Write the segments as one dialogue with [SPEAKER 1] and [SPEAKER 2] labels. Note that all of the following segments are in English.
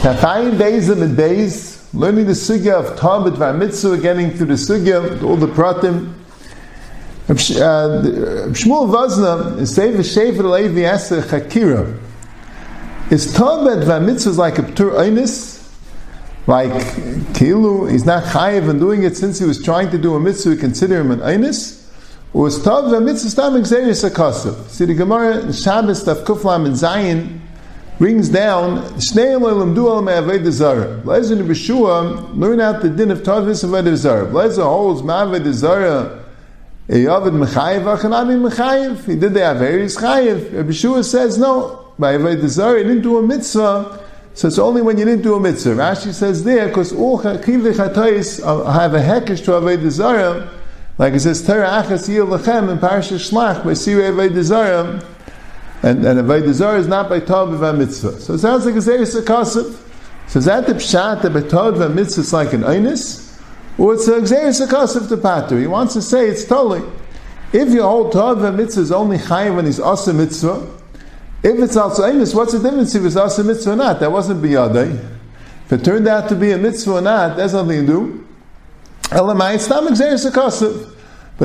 [SPEAKER 1] Tafayim Beizim and Beiz, learning the sugya of Talmud Mitzvah, getting through the sugya, all the pratim. Uh, Shmuel Wosner is the Shefer Levi Asa Chakira. Is Talmud Mitzvah like a Ptur Einis? Like Kilu, he's not chayiv in doing it since he was trying to do a mitzvah, we consider him an Einis? Is Talmud Mitzvah Stam Xeris Akasav? See the Gemara in Shabbos, Taf Kuflam and Zayin, brings down Shnei Elohim Du Elohim Aved Zara. Lezer Beshua learn out the din of Tavis Aved Zara. Lezer holds Maved Zara. Eyavid Mechayev Achanami Mechayev. He did the Averis Chayev. Beshua says no. By Aved Zara, he didn't do a mitzvah. So it's only when you didn't do a mitzvah. Rashi says there because all Chakiv Chatayis have a hekesh to Aved Zara. Like it says, Torah Achas Lechem in Parashat Shlach by Sirei And, and is not by Tov Mitzvah. So it sounds like a Zeris Akasiv. So is that the Pshat that by Tov Mitzvah is like an Einis? Or it's a Zeris Akasiv to Pater? He wants to say it's totally. If you hold Tov Mitzvah is only Chayiv when he's Asa Mitzvah, if it's also Einis, what's the difference if it's Asa Mitzvah or not? That wasn't Biyadai. If it turned out to be a Mitzvah or not, there's nothing to do. Elamai, it's not Zeris Akasiv. But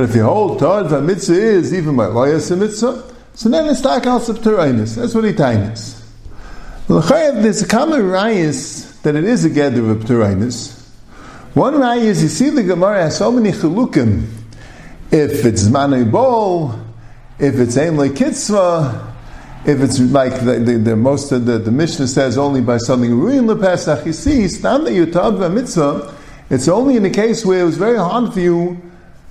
[SPEAKER 1] if you hold Tov Mitzvah is even by Loyas Mitzvah, so then it's talk also Pturainis. That's what he tainis. There's a common rayas that it is a gather of Pturainis. One raya is you see the Gemara has so many chalukim. If it's Manay Bol, if it's Ein Kitzvah, if it's like the, the, the, most of the, the Mishnah says only by something ruin lepesach, you see, it's that you're mitzvah, it's only in a case where it was very hard for you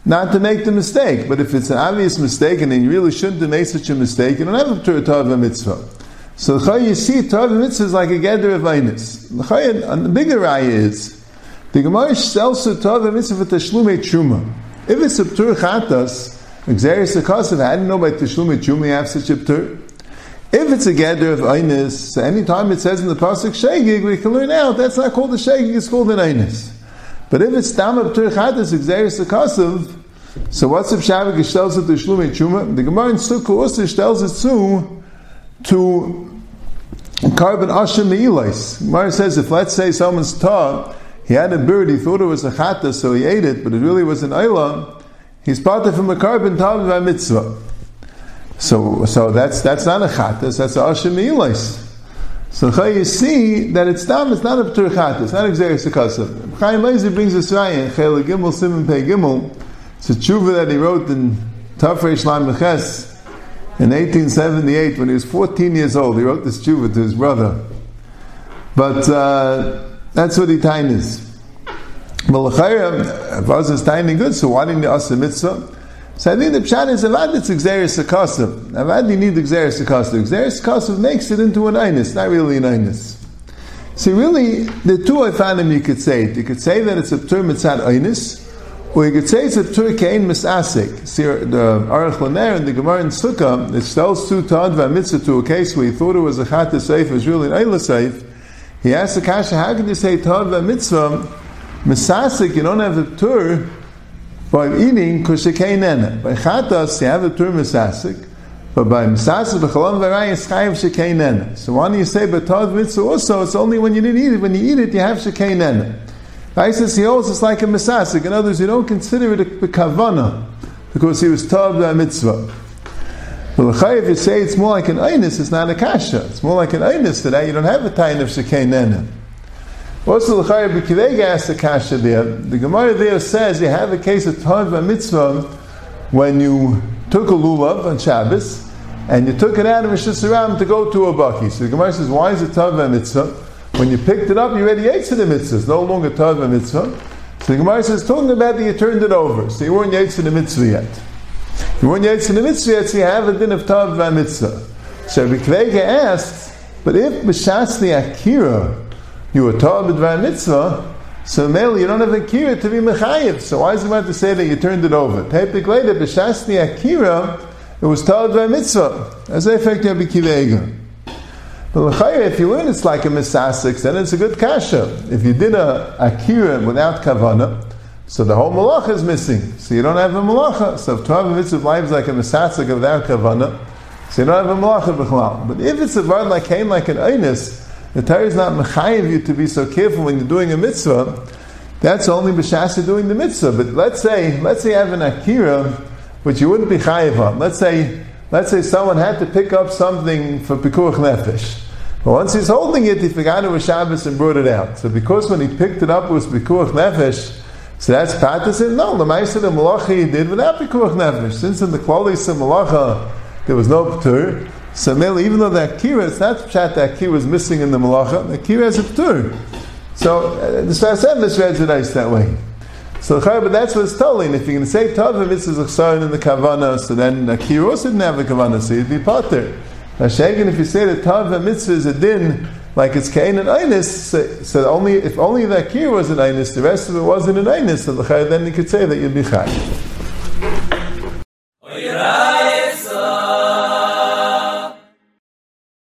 [SPEAKER 1] not to make the mistake. But if it's an obvious mistake and then you really shouldn't have made such a mistake, you don't have a Torah mitzvah. So you see, Torah mitzvah is like a gather of Einus. And the bigger raya is, the Gemara sells a Torah mitzvah for Tashlume Truma. If it's a Ptur Chatas, Xeris Akasav, I didn't know by Tashlume Truma you have such a Ptur. If it's a gather of Einus, anytime it says in the Pasuk Shegig, we can learn out that's not called a Shegig, it's called an Einus. But if it's Tam of Turchatis, Xeris Akasav, so what's if Shavik stells it to Shlumei Chuma? The Gemara in Sukkah also stells it to, to carbon Ashim Meilais. Gemara says if let's say someone's taught, he had a bird, he thought it was a chata, so he ate it, but it really was an ayla, he's part of from a carbon tav mitzvah. So, so that's that's not a chatas, that's a ashim meilais. So you see that it's not, it's not a P'tur Chatas, it's not Xeris Akasav. Chaim Lezer brings this raya in Gimel Simon Pei Gimel. It's a tshuva that he wrote in Tafresh Lam Meches in 1878 when he was 14 years old. He wrote this tshuva to his brother. But uh, that's what he tainis. Well, if I was tiny good, so why didn't you ask the mitzvah? So I think the pshat is avad it's exeris akasav. Avad you need exeris akasav. Exeris akasav makes it into an einus, not really an einus. See, really, the two ifanim you could say it. You could say that it's a ptur mitzad einus, or you could say it's a ptur kein misasik. See, the Aruch Laner and the Gemara in Sukkah, it tells two ta'ad mitzvah to a case where he thought it was a chat seif, it was really an eila. He asked the kasha, how can you say ta'ad mitzvah, misasik, you don't have a ptur, by eating kushekeinena. By chatas, you have a term misasik, but by misasik, b'chalom v'ray, it's chayiv shekeinena. So why do you say b'tod mitzvah also, it's only when you didn't eat it, when you eat it, you have shekeinena. Isis, he holds it's like a misasik. In others, you don't consider it a kavana, because he was tov the mitzvah. Well, if you say it's more like an einus, it's not a kasha. It's more like an einus today. You don't have a tain of shekeinena. What's the L'chayr B'kivega asked the Kasha there? The Gemara there says you have a case of Tov Mitzvah when you took a lulav on Shabbos and you took it out of Rosh to go to a baki. So the Gemara says, why is it Tov Mitzvah? When you picked it up, you already ate to the mitzvah. It's no longer Tov Mitzvah. So the Gemara says, talking about that you turned it over. So you weren't Yates to the mitzvah yet. You weren't Yates to the mitzvah yet, so you have a din of Tov Mitzvah. So B'kivega asks, but if B'shasli Akira, you were taught b'dvar mitzvah, so male you don't have a kira to be mechayiv. So why is it about to say that you turned it over? Tapik later, b'shasni akira, it was taught b'dvar mitzvah. As a effect, you have a kivega. But if you learn it's like a misasik, then it's a good kasha. If you did a akira without kavana, so the whole malacha is missing. So you don't have a malacha. So if Torah mitzvah lives like a misasik without kavana, So you don't have a malacha b'chalal. But if it's a word like came like an einus, the Torah is not mechayiv you to be so careful when you're doing a mitzvah. That's only b'shas doing the mitzvah. But let's say, let's say you have an akira, which you wouldn't be chayiv on. Let's say, let's say someone had to pick up something for pikuach nefesh. But once he's holding it, he forgot it was Shabbos and brought it out. So because when he picked it up, it was pikuach nefesh. So that's patis. No, the ma'aser the malacha he did without pikuach nefesh. Since in the qualities of malacha there was no ptur, so even though the akira, it's not chat the akira was missing in the malacha. The akira has a ptur. So uh, the Sfasem misreads it nice that way. So but that's what it's telling. If you're going to say Tavim, it's a in the Kavana, so then Akira also didn't have a Kavana, so you'd be Pater. Hashagan, if you say that Tavim mitzvah is a din, like it's Kain and Einis, so, so, only if only the Akira was an Einis, the rest of it wasn't an Einis, so the then you could say that you'd be Chai.